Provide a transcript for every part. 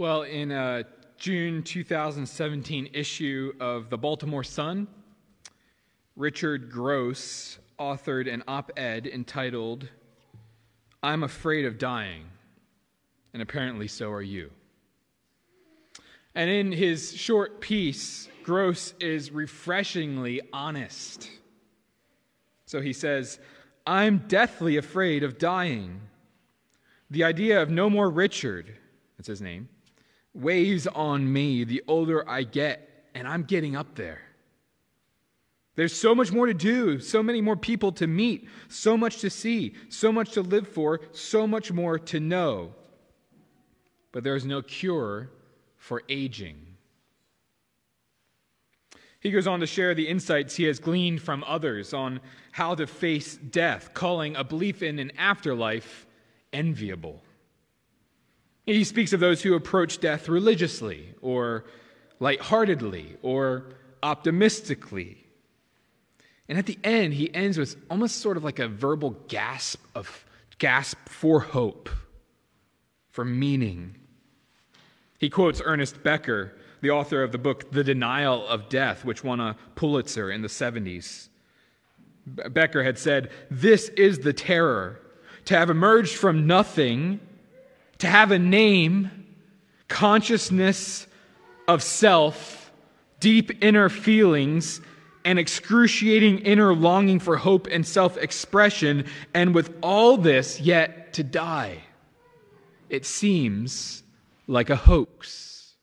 Well, in a June 2017 issue of the Baltimore Sun, Richard Gross authored an op ed entitled, I'm Afraid of Dying, and apparently so are you. And in his short piece, Gross is refreshingly honest. So he says, I'm deathly afraid of dying. The idea of no more Richard, that's his name, weighs on me the older I get, and I'm getting up there. There's so much more to do, so many more people to meet, so much to see, so much to live for, so much more to know. But there is no cure for aging. He goes on to share the insights he has gleaned from others on how to face death, calling a belief in an afterlife enviable. He speaks of those who approach death religiously or lightheartedly or optimistically. And at the end, he ends with almost sort of like a verbal gasp of gasp for hope, for meaning. He quotes Ernest Becker, the author of the book The Denial of Death, which won a Pulitzer in the 70s. Becker had said, This is the terror to have emerged from nothing to have a name, consciousness of self, deep inner feelings, and excruciating inner longing for hope and self expression, and with all this, yet to die. It seems like a hoax.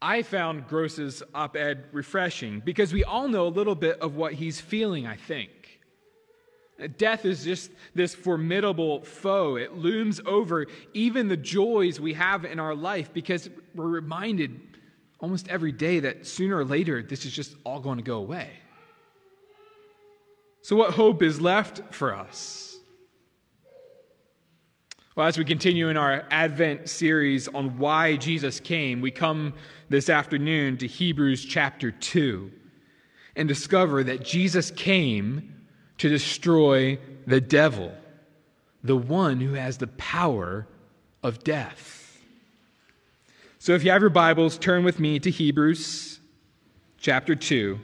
I found Gross's op ed refreshing because we all know a little bit of what he's feeling, I think. Death is just this formidable foe. It looms over even the joys we have in our life because we're reminded almost every day that sooner or later this is just all going to go away. So, what hope is left for us? Well, as we continue in our Advent series on why Jesus came, we come this afternoon to Hebrews chapter 2 and discover that Jesus came to destroy the devil, the one who has the power of death. So if you have your Bibles, turn with me to Hebrews chapter 2.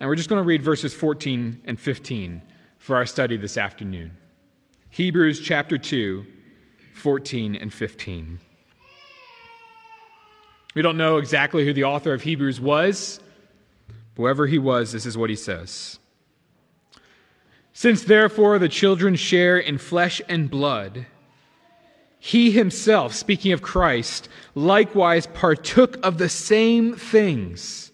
And we're just going to read verses 14 and 15 for our study this afternoon. Hebrews chapter 2, 14 and 15. We don't know exactly who the author of Hebrews was. Whoever he was, this is what he says. Since therefore the children share in flesh and blood, he himself, speaking of Christ, likewise partook of the same things,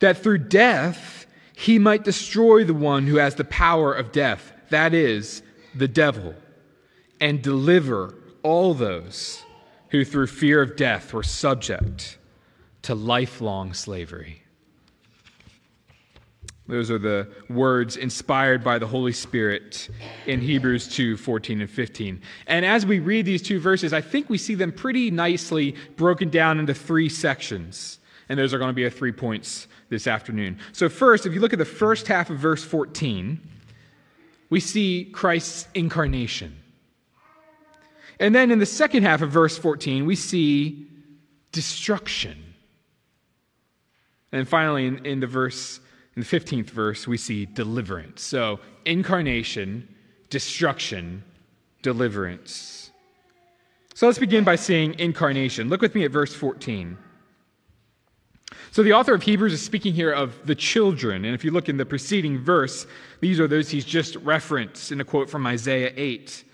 that through death he might destroy the one who has the power of death, that is, the devil, and deliver all those who through fear of death were subject to lifelong slavery. Those are the words inspired by the Holy Spirit in Hebrews 2 14 and 15. And as we read these two verses, I think we see them pretty nicely broken down into three sections. And those are going to be our three points this afternoon. So, first, if you look at the first half of verse 14, we see Christ's incarnation. And then in the second half of verse 14, we see destruction. And finally, in, in the verse in the 15th verse, we see deliverance. So, incarnation, destruction, deliverance. So, let's begin by seeing incarnation. Look with me at verse 14. So, the author of Hebrews is speaking here of the children. And if you look in the preceding verse, these are those he's just referenced in a quote from Isaiah 8.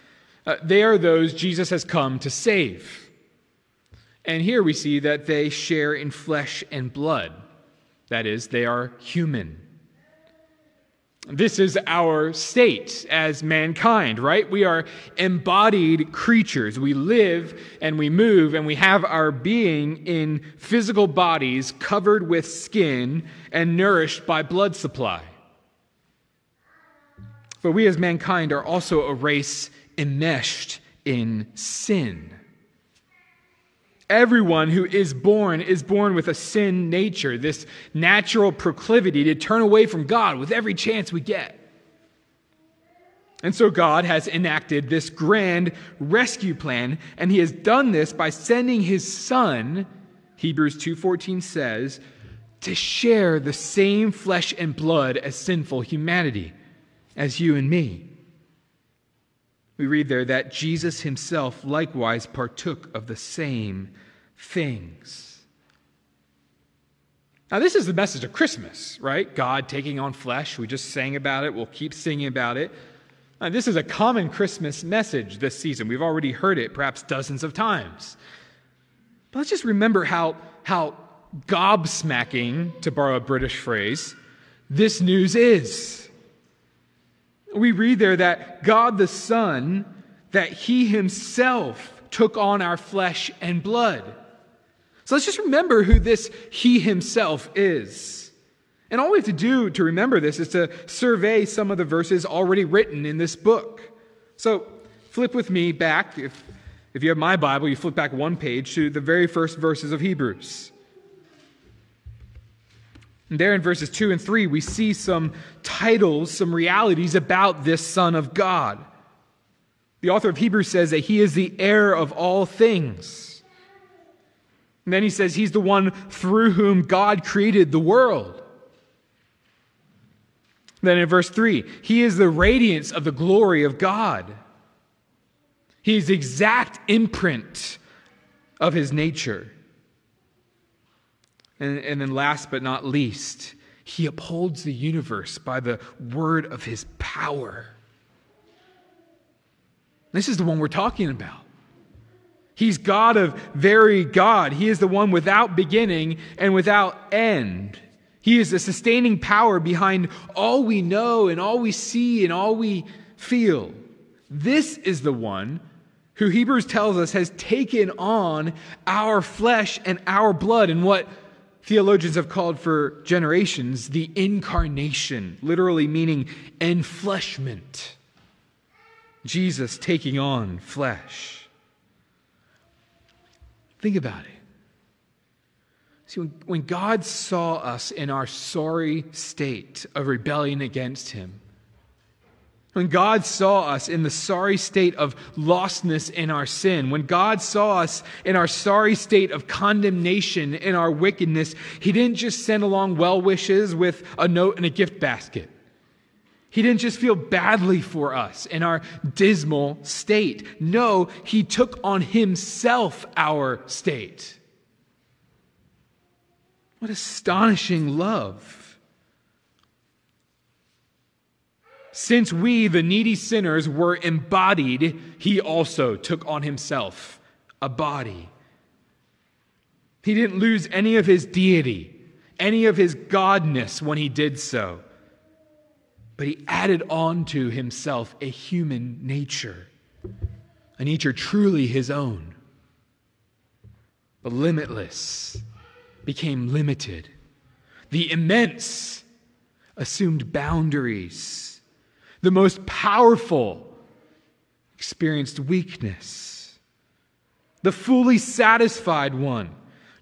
Uh, they are those Jesus has come to save. And here we see that they share in flesh and blood. That is, they are human. This is our state as mankind, right? We are embodied creatures. We live and we move and we have our being in physical bodies covered with skin and nourished by blood supply. But we as mankind are also a race enmeshed in sin. Everyone who is born is born with a sin nature, this natural proclivity to turn away from God with every chance we get. And so God has enacted this grand rescue plan, and he has done this by sending his son, Hebrews 2:14 says, to share the same flesh and blood as sinful humanity, as you and me. We read there that Jesus himself likewise partook of the same things. Now, this is the message of Christmas, right? God taking on flesh. We just sang about it. We'll keep singing about it. Now, this is a common Christmas message this season. We've already heard it perhaps dozens of times. But let's just remember how, how gobsmacking, to borrow a British phrase, this news is. We read there that God the Son, that He Himself took on our flesh and blood. So let's just remember who this He Himself is. And all we have to do to remember this is to survey some of the verses already written in this book. So flip with me back. If, if you have my Bible, you flip back one page to the very first verses of Hebrews. And there in verses 2 and 3, we see some titles, some realities about this Son of God. The author of Hebrews says that he is the heir of all things. And then he says he's the one through whom God created the world. Then in verse 3, he is the radiance of the glory of God. He is the exact imprint of his nature. And, and then, last but not least, he upholds the universe by the word of his power. This is the one we're talking about. He's God of very God. He is the one without beginning and without end. He is the sustaining power behind all we know and all we see and all we feel. This is the one who Hebrews tells us has taken on our flesh and our blood and what theologians have called for generations the incarnation, literally meaning enfleshment. Jesus taking on flesh. Think about it. See, when, when God saw us in our sorry state of rebellion against Him, when God saw us in the sorry state of lostness in our sin, when God saw us in our sorry state of condemnation in our wickedness, He didn't just send along well wishes with a note and a gift basket. He didn't just feel badly for us in our dismal state. No, He took on Himself our state. What astonishing love. Since we, the needy sinners, were embodied, he also took on himself a body. He didn't lose any of his deity, any of his godness when he did so. But he added on to himself a human nature, a nature truly his own. The limitless became limited. The immense assumed boundaries the most powerful, experienced weakness. The fully satisfied one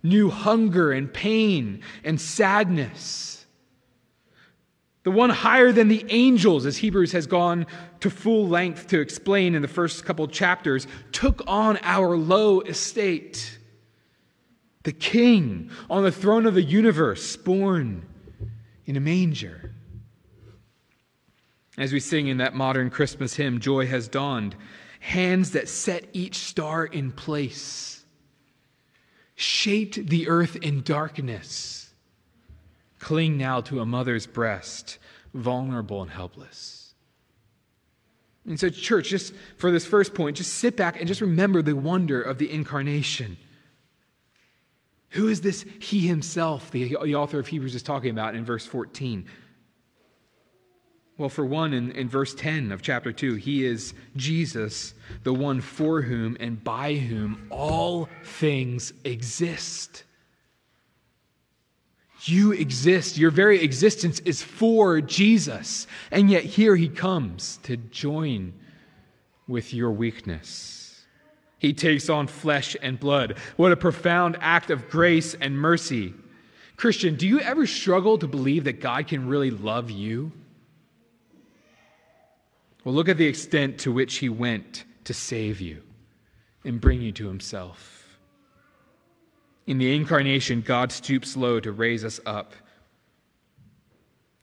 knew hunger and pain and sadness. The one higher than the angels, as Hebrews has gone to full length to explain in the first couple chapters, took on our low estate. The king on the throne of the universe, born in a manger. As we sing in that modern Christmas hymn, Joy Has Dawned, hands that set each star in place, shaped the earth in darkness, cling now to a mother's breast, vulnerable and helpless. And so, church, just for this first point, just sit back and just remember the wonder of the incarnation. Who is this He Himself, the, the author of Hebrews is talking about in verse 14? Well, for one, in, in verse 10 of chapter 2, he is Jesus, the one for whom and by whom all things exist. You exist. Your very existence is for Jesus. And yet here he comes to join with your weakness. He takes on flesh and blood. What a profound act of grace and mercy. Christian, do you ever struggle to believe that God can really love you? Well, look at the extent to which he went to save you and bring you to himself. In the incarnation, God stoops low to raise us up.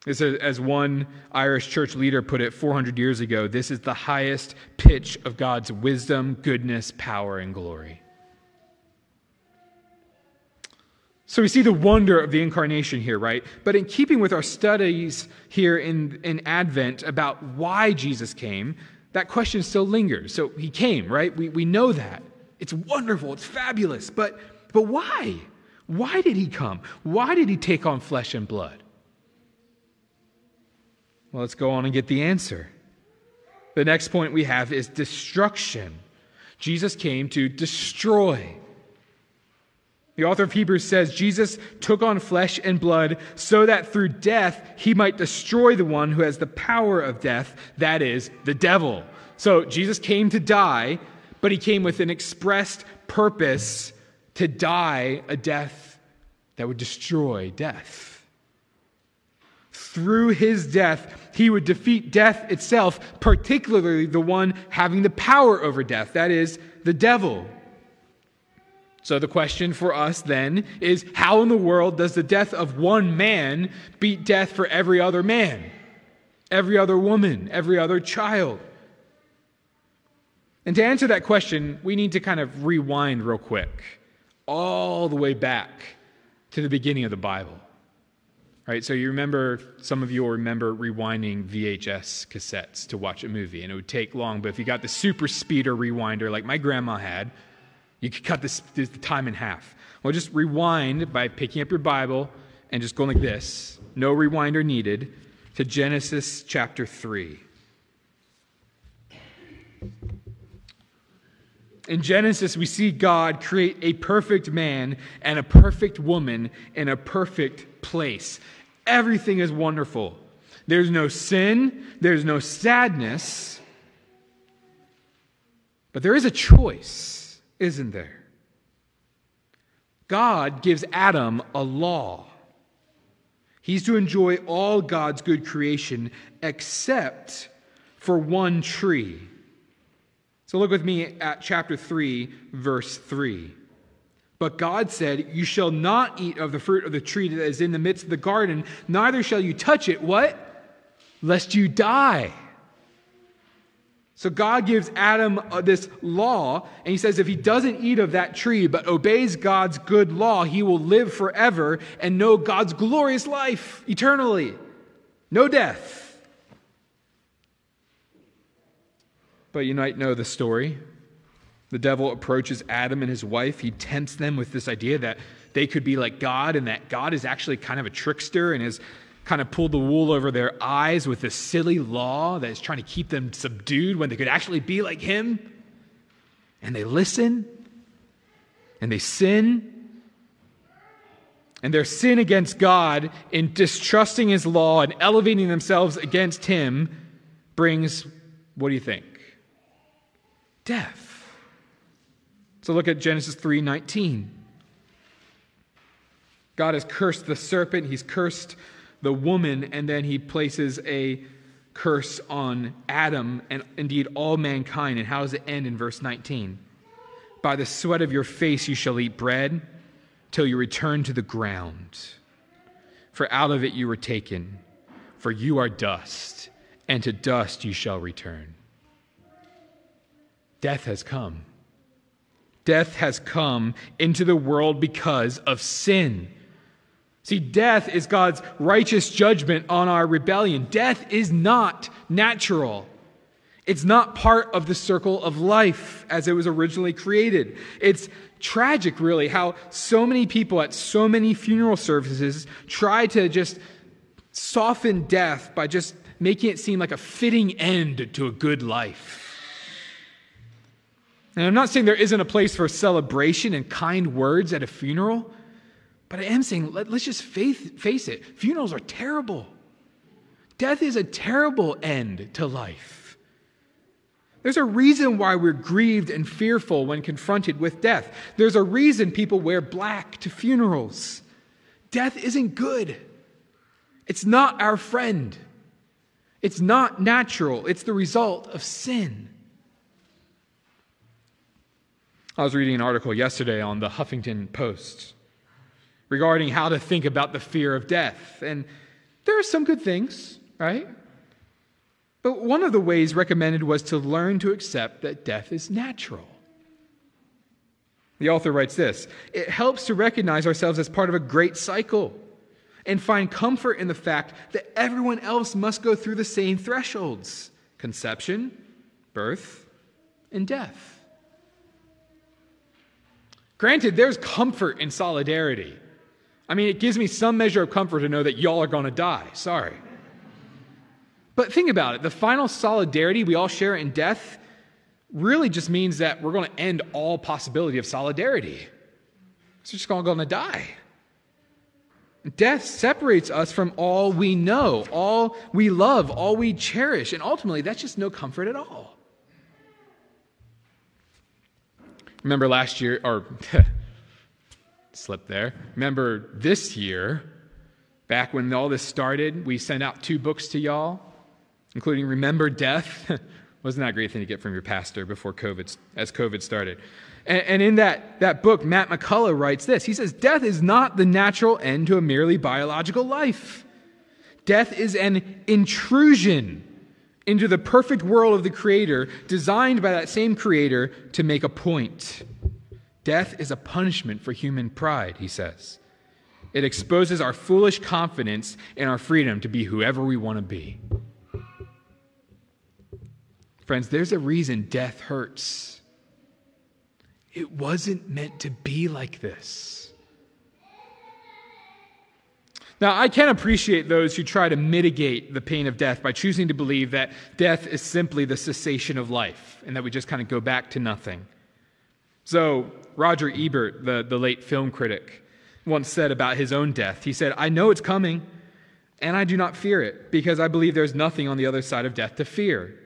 As one Irish church leader put it 400 years ago, this is the highest pitch of God's wisdom, goodness, power, and glory. So we see the wonder of the incarnation here, right? But in keeping with our studies here in, in Advent about why Jesus came, that question still lingers. So he came, right? We, we know that. It's wonderful, it's fabulous. But, but why? Why did he come? Why did he take on flesh and blood? Well, let's go on and get the answer. The next point we have is destruction. Jesus came to destroy. The author of Hebrews says Jesus took on flesh and blood so that through death he might destroy the one who has the power of death, that is, the devil. So Jesus came to die, but he came with an expressed purpose to die a death that would destroy death. Through his death, he would defeat death itself, particularly the one having the power over death, that is, the devil. So the question for us then is how in the world does the death of one man beat death for every other man, every other woman, every other child? And to answer that question, we need to kind of rewind real quick, all the way back to the beginning of the Bible. Right, so you remember, some of you will remember rewinding VHS cassettes to watch a movie, and it would take long, but if you got the super speeder rewinder like my grandma had, you could cut this, this time in half. Well, just rewind by picking up your Bible and just going like this. No rewinder needed to Genesis chapter 3. In Genesis, we see God create a perfect man and a perfect woman in a perfect place. Everything is wonderful. There's no sin, there's no sadness, but there is a choice isn't there? God gives Adam a law. He's to enjoy all God's good creation except for one tree. So look with me at chapter 3, verse 3. But God said, You shall not eat of the fruit of the tree that is in the midst of the garden, neither shall you touch it. What? Lest you die. So God gives Adam uh, this law, and he says if he doesn't eat of that tree but obeys God's good law, he will live forever and know God's glorious life eternally. No death. But you might know the story. The devil approaches Adam and his wife. He tempts them with this idea that they could be like God and that God is actually kind of a trickster and is kind of pulled the wool over their eyes with this silly law that is trying to keep them subdued when they could actually be like Him. And they listen and they sin. And their sin against God in distrusting His law and elevating themselves against Him brings, what do you think? Death. So look at Genesis 3 19. God has cursed the serpent, He's cursed the woman, and then he places a curse on Adam and indeed all mankind. And how does it end in verse 19? By the sweat of your face you shall eat bread till you return to the ground. For out of it you were taken, for you are dust, and to dust you shall return. Death has come. Death has come into the world because of sin. See, death is God's righteous judgment on our rebellion. Death is not natural. It's not part of the circle of life as it was originally created. It's tragic, really, how so many people at so many funeral services try to just soften death by just making it seem like a fitting end to a good life. And I'm not saying there isn't a place for celebration and kind words at a funeral. But I am saying, let, us just faith, face it. Funerals are terrible. Death is a terrible end to life. There's a reason why we're grieved and fearful when confronted with death. There's a reason people wear black to funerals. Death isn't good, it's not our friend. It's not natural, it's the result of sin. I was reading an article yesterday on the Huffington Post regarding how to think about the fear of death. And there are some good things, right? But one of the ways recommended was to learn to accept that death is natural. The author writes this It helps to recognize ourselves as part of a great cycle and find comfort in the fact that everyone else must go through the same thresholds conception, birth, and death. Granted, there's comfort in solidarity. I mean, it gives me some measure of comfort to know that y'all are going to die. Sorry. But think about it the final solidarity we all share in death really just means that we're going to end all possibility of solidarity. It's just all going to die. Death separates us from all we know, all we love, all we cherish, and ultimately, that's just no comfort at all. Remember last year, or slip there. Remember this year, back when all this started, we sent out two books to y'all, including Remember Death. Wasn't that a great thing to get from your pastor before COVID, as COVID started? And, and in that, that book, Matt McCullough writes this He says, Death is not the natural end to a merely biological life. Death is an intrusion into the perfect world of the Creator, designed by that same Creator to make a point. Death is a punishment for human pride, he says. It exposes our foolish confidence in our freedom to be whoever we want to be. Friends, there's a reason death hurts. It wasn't meant to be like this. Now, I can appreciate those who try to mitigate the pain of death by choosing to believe that death is simply the cessation of life and that we just kind of go back to nothing. So, Roger Ebert, the, the late film critic, once said about his own death, he said, I know it's coming, and I do not fear it, because I believe there's nothing on the other side of death to fear.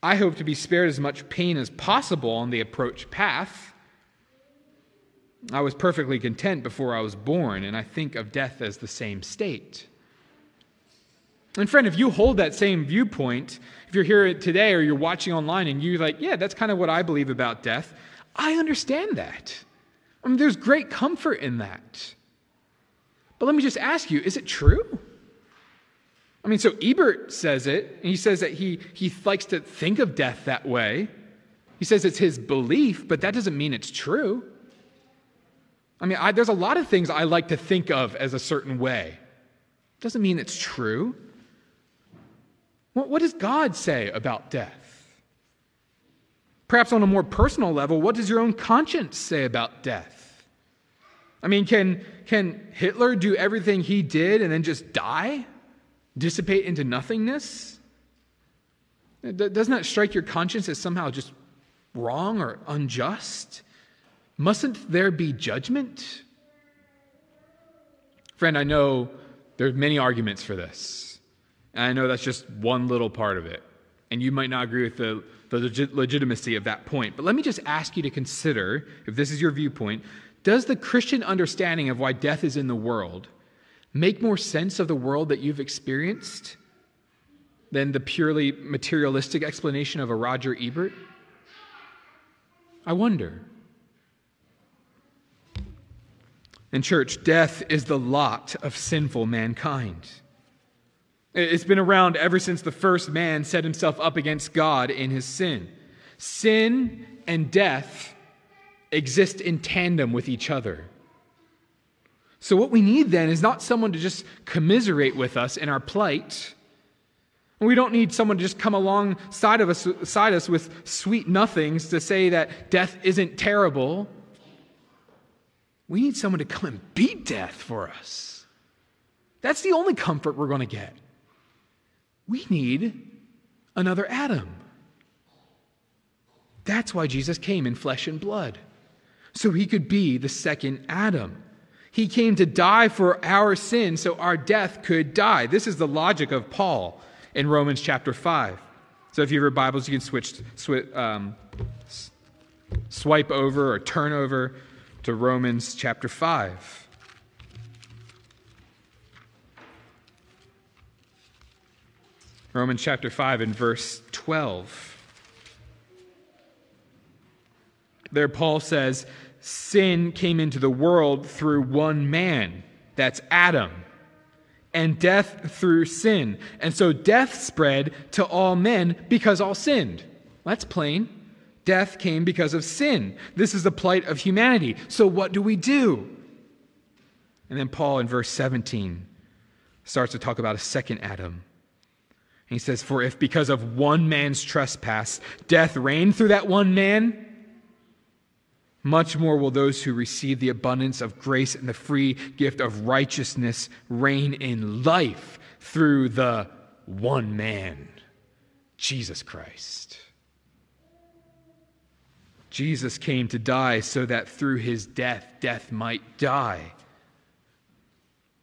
I hope to be spared as much pain as possible on the approach path. I was perfectly content before I was born, and I think of death as the same state. And friend, if you hold that same viewpoint, if you're here today or you're watching online and you're like, yeah, that's kind of what I believe about death, I understand that. I mean, there's great comfort in that. But let me just ask you is it true? I mean, so Ebert says it, and he says that he, he likes to think of death that way. He says it's his belief, but that doesn't mean it's true. I mean, I, there's a lot of things I like to think of as a certain way. Doesn't mean it's true. What, what does God say about death? Perhaps on a more personal level, what does your own conscience say about death? I mean, can, can Hitler do everything he did and then just die? dissipate into nothingness? Doesn't that strike your conscience as somehow just wrong or unjust? Mustn't there be judgment? Friend, I know there's many arguments for this. And I know that's just one little part of it. And you might not agree with the, the legit, legitimacy of that point. But let me just ask you to consider, if this is your viewpoint, does the Christian understanding of why death is in the world make more sense of the world that you've experienced than the purely materialistic explanation of a Roger Ebert? I wonder. In church, death is the lot of sinful mankind. It's been around ever since the first man set himself up against God in his sin. Sin and death exist in tandem with each other. So, what we need then is not someone to just commiserate with us in our plight. We don't need someone to just come alongside of us, side us with sweet nothings to say that death isn't terrible. We need someone to come and beat death for us. That's the only comfort we're going to get. We need another Adam. That's why Jesus came in flesh and blood, so he could be the second Adam. He came to die for our sin so our death could die. This is the logic of Paul in Romans chapter 5. So if you have your Bibles, you can switch, sw- um, swipe over or turn over to Romans chapter 5. Romans chapter 5 and verse 12. There, Paul says, Sin came into the world through one man. That's Adam. And death through sin. And so death spread to all men because all sinned. That's plain. Death came because of sin. This is the plight of humanity. So what do we do? And then Paul in verse 17 starts to talk about a second Adam. He says, For if because of one man's trespass death reigned through that one man, much more will those who receive the abundance of grace and the free gift of righteousness reign in life through the one man, Jesus Christ. Jesus came to die so that through his death, death might die.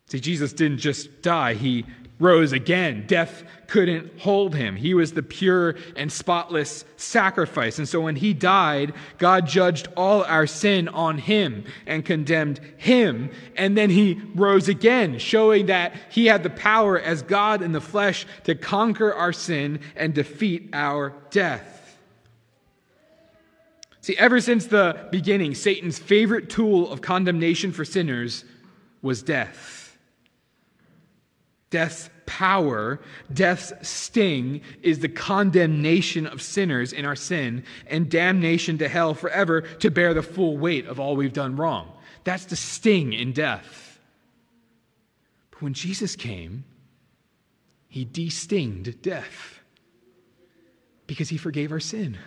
See, Jesus didn't just die, he rose again. Death couldn't hold him. He was the pure and spotless sacrifice. And so when he died, God judged all our sin on him and condemned him. And then he rose again, showing that he had the power as God in the flesh to conquer our sin and defeat our death. See, ever since the beginning, Satan's favorite tool of condemnation for sinners was death. Death's power, death's sting, is the condemnation of sinners in our sin and damnation to hell forever to bear the full weight of all we've done wrong. That's the sting in death. But when Jesus came, he destinged death because he forgave our sin.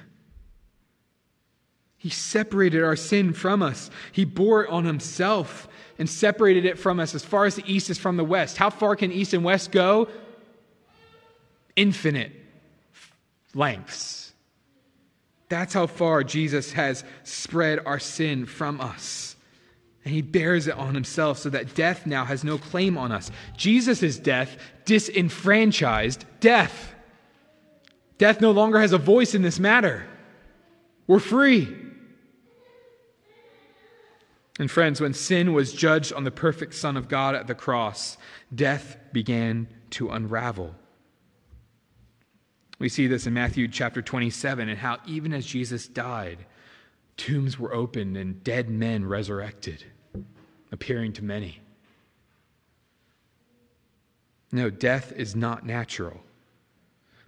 He separated our sin from us. He bore it on himself and separated it from us as far as the east is from the west. How far can east and west go? Infinite lengths. That's how far Jesus has spread our sin from us. And he bears it on himself so that death now has no claim on us. Jesus' death disenfranchised death. Death no longer has a voice in this matter. We're free. And friends, when sin was judged on the perfect Son of God at the cross, death began to unravel. We see this in Matthew chapter 27 and how even as Jesus died, tombs were opened and dead men resurrected, appearing to many. No, death is not natural.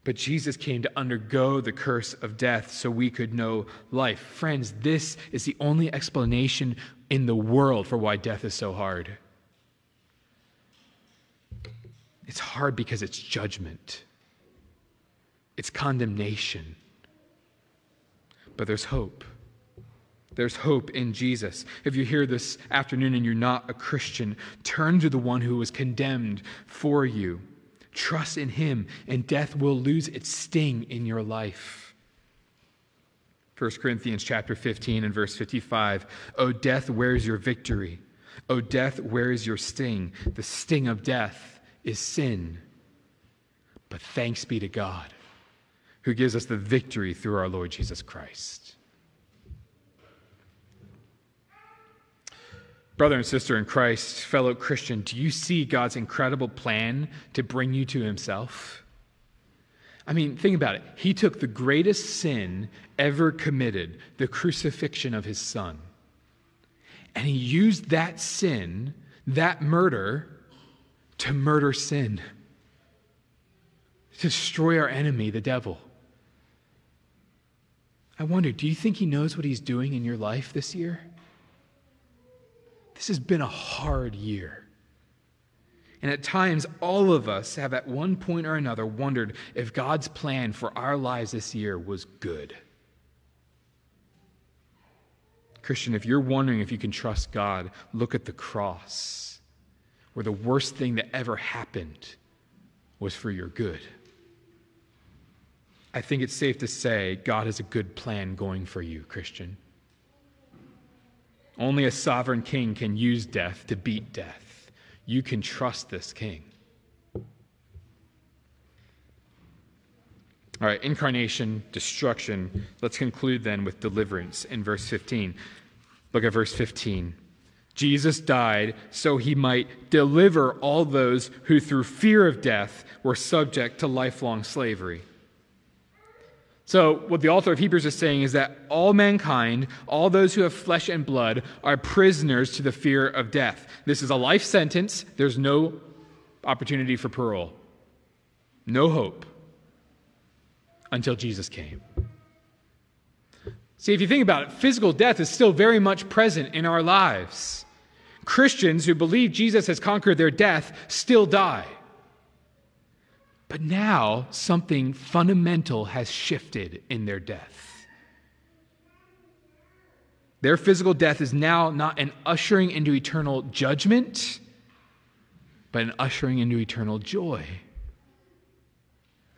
But Jesus came to undergo the curse of death so we could know life. Friends, this is the only explanation in the world for why death is so hard. It's hard because it's judgment, it's condemnation. But there's hope. There's hope in Jesus. If you're here this afternoon and you're not a Christian, turn to the one who was condemned for you. Trust in him, and death will lose its sting in your life. 1 Corinthians chapter 15 and verse 55. O death, where is your victory? O death, where is your sting? The sting of death is sin. But thanks be to God who gives us the victory through our Lord Jesus Christ. Brother and sister in Christ, fellow Christian, do you see God's incredible plan to bring you to Himself? I mean, think about it. He took the greatest sin ever committed, the crucifixion of his son, and he used that sin, that murder, to murder sin, to destroy our enemy, the devil. I wonder, do you think he knows what he's doing in your life this year? This has been a hard year. And at times, all of us have at one point or another wondered if God's plan for our lives this year was good. Christian, if you're wondering if you can trust God, look at the cross, where the worst thing that ever happened was for your good. I think it's safe to say God has a good plan going for you, Christian. Only a sovereign king can use death to beat death you can trust this king. All right, incarnation, destruction. Let's conclude then with deliverance in verse 15. Look at verse 15. Jesus died so he might deliver all those who, through fear of death, were subject to lifelong slavery. So, what the author of Hebrews is saying is that all mankind, all those who have flesh and blood, are prisoners to the fear of death. This is a life sentence. There's no opportunity for parole, no hope until Jesus came. See, if you think about it, physical death is still very much present in our lives. Christians who believe Jesus has conquered their death still die. But now something fundamental has shifted in their death. Their physical death is now not an ushering into eternal judgment, but an ushering into eternal joy.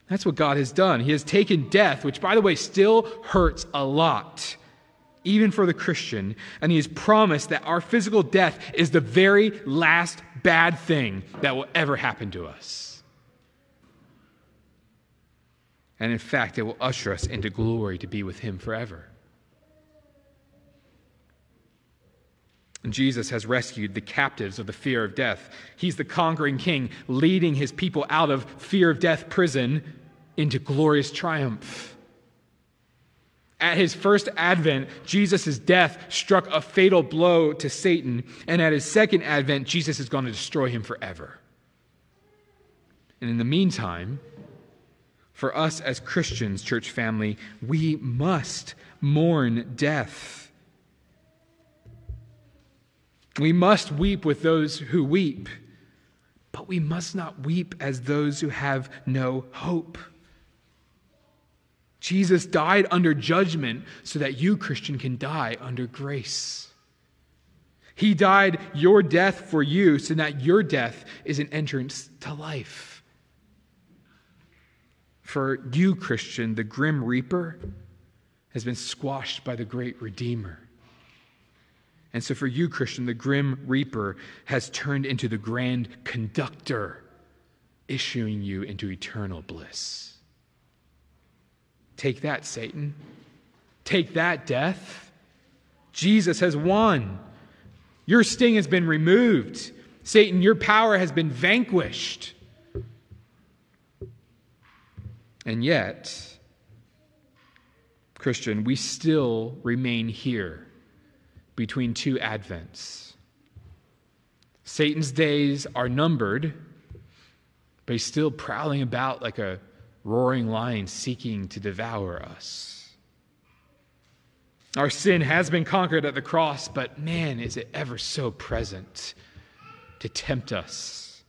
That's what God has done. He has taken death, which, by the way, still hurts a lot even for the Christian, and he has promised that our physical death is the very last bad thing that will ever happen to us. And in fact, it will usher us into glory to be with him forever. Jesus has rescued the captives of the fear of death. He's the conquering king, leading his people out of fear of death prison into glorious triumph. At his first advent, Jesus' death struck a fatal blow to Satan. And at his second advent, Jesus is going to destroy him forever. And in the meantime, for us as Christians, church family, we must mourn death. We must weep with those who weep, but we must not weep as those who have no hope. Jesus died under judgment so that you, Christian, can die under grace. He died your death for you so that your death is an entrance to life. For you, Christian, the grim reaper has been squashed by the great Redeemer. And so, for you, Christian, the grim reaper has turned into the grand conductor, issuing you into eternal bliss. Take that, Satan. Take that, death. Jesus has won. Your sting has been removed. Satan, your power has been vanquished. And yet, Christian, we still remain here between two Advents. Satan's days are numbered, but he's still prowling about like a roaring lion seeking to devour us. Our sin has been conquered at the cross, but man, is it ever so present to tempt us.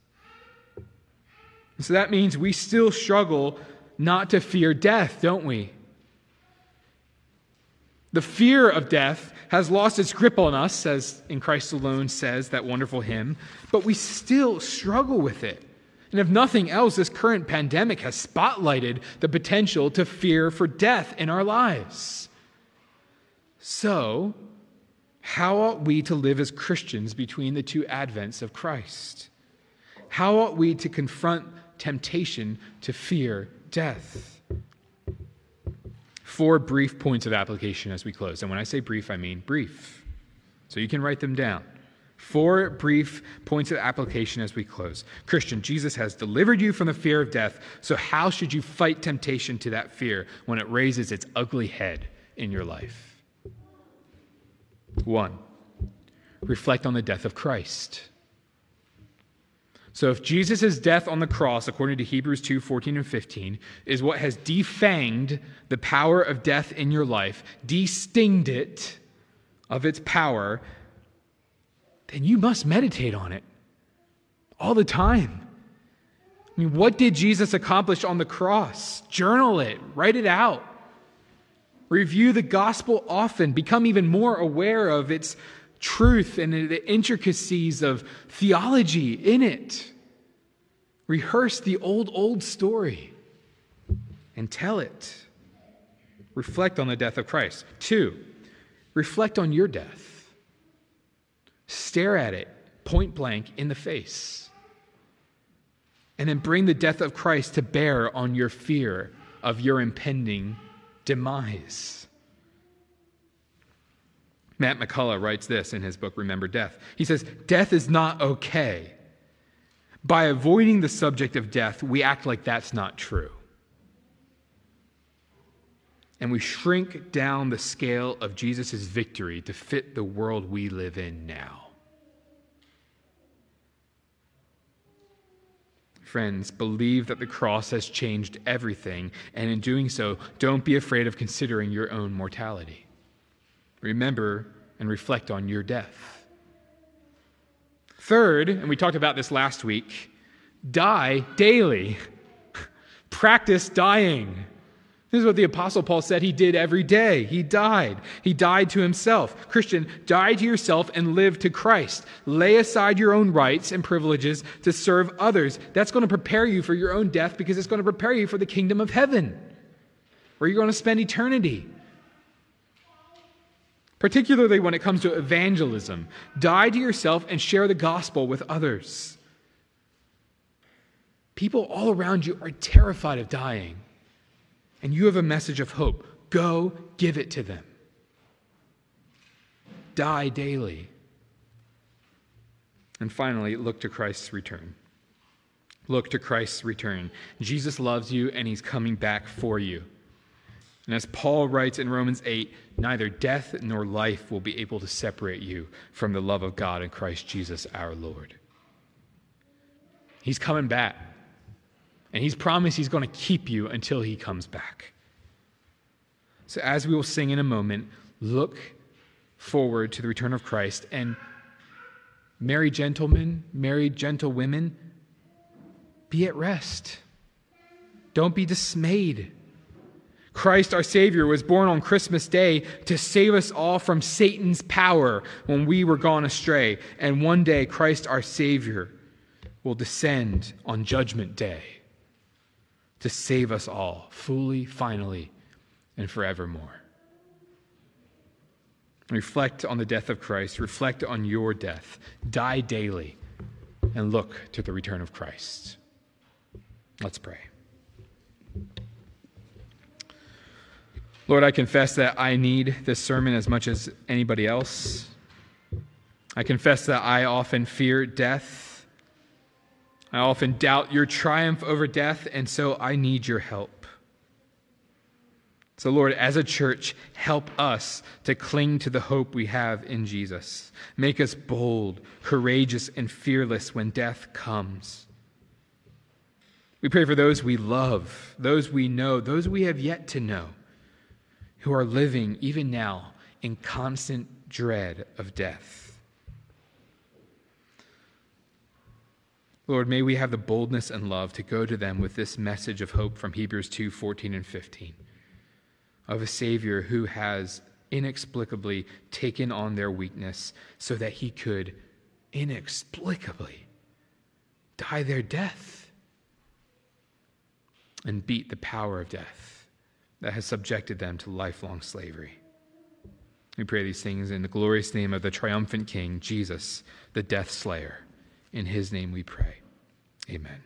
So that means we still struggle not to fear death, don't we? The fear of death has lost its grip on us, as in Christ alone says that wonderful hymn, but we still struggle with it. And if nothing else, this current pandemic has spotlighted the potential to fear for death in our lives. So, how ought we to live as Christians between the two advents of Christ? How ought we to confront temptation to fear death? Four brief points of application as we close. And when I say brief, I mean brief. So you can write them down. Four brief points of application as we close. Christian, Jesus has delivered you from the fear of death, so how should you fight temptation to that fear when it raises its ugly head in your life? One, reflect on the death of Christ. So if Jesus' death on the cross, according to Hebrews 2 14 and 15, is what has defanged the power of death in your life, destinged it of its power, then you must meditate on it all the time. I mean, what did Jesus accomplish on the cross? Journal it, write it out. Review the gospel often, become even more aware of its truth and the intricacies of theology in it. Rehearse the old, old story and tell it. Reflect on the death of Christ. Two, reflect on your death. Stare at it point blank in the face. And then bring the death of Christ to bear on your fear of your impending demise. Matt McCullough writes this in his book, Remember Death. He says, Death is not okay. By avoiding the subject of death, we act like that's not true. And we shrink down the scale of Jesus' victory to fit the world we live in now. Friends, believe that the cross has changed everything, and in doing so, don't be afraid of considering your own mortality. Remember and reflect on your death. Third, and we talked about this last week, die daily. Practice dying. This is what the Apostle Paul said he did every day. He died. He died to himself. Christian, die to yourself and live to Christ. Lay aside your own rights and privileges to serve others. That's going to prepare you for your own death because it's going to prepare you for the kingdom of heaven, where you're going to spend eternity. Particularly when it comes to evangelism, die to yourself and share the gospel with others. People all around you are terrified of dying and you have a message of hope. Go give it to them. Die daily. And finally, look to Christ's return. Look to Christ's return. Jesus loves you and he's coming back for you. And as Paul writes in Romans 8, neither death nor life will be able to separate you from the love of God in Christ Jesus our Lord. He's coming back. And he's promised he's going to keep you until he comes back. So, as we will sing in a moment, look forward to the return of Christ. And, married gentlemen, married gentlewomen, be at rest. Don't be dismayed. Christ, our Savior, was born on Christmas Day to save us all from Satan's power when we were gone astray. And one day, Christ, our Savior, will descend on Judgment Day to save us all, fully, finally, and forevermore. Reflect on the death of Christ. Reflect on your death. Die daily and look to the return of Christ. Let's pray. Lord, I confess that I need this sermon as much as anybody else. I confess that I often fear death I often doubt your triumph over death, and so I need your help. So, Lord, as a church, help us to cling to the hope we have in Jesus. Make us bold, courageous, and fearless when death comes. We pray for those we love, those we know, those we have yet to know, who are living even now in constant dread of death. Lord, may we have the boldness and love to go to them with this message of hope from Hebrews 2 14 and 15 of a Savior who has inexplicably taken on their weakness so that he could inexplicably die their death and beat the power of death that has subjected them to lifelong slavery. We pray these things in the glorious name of the triumphant King, Jesus, the death slayer. In his name we pray. Amen.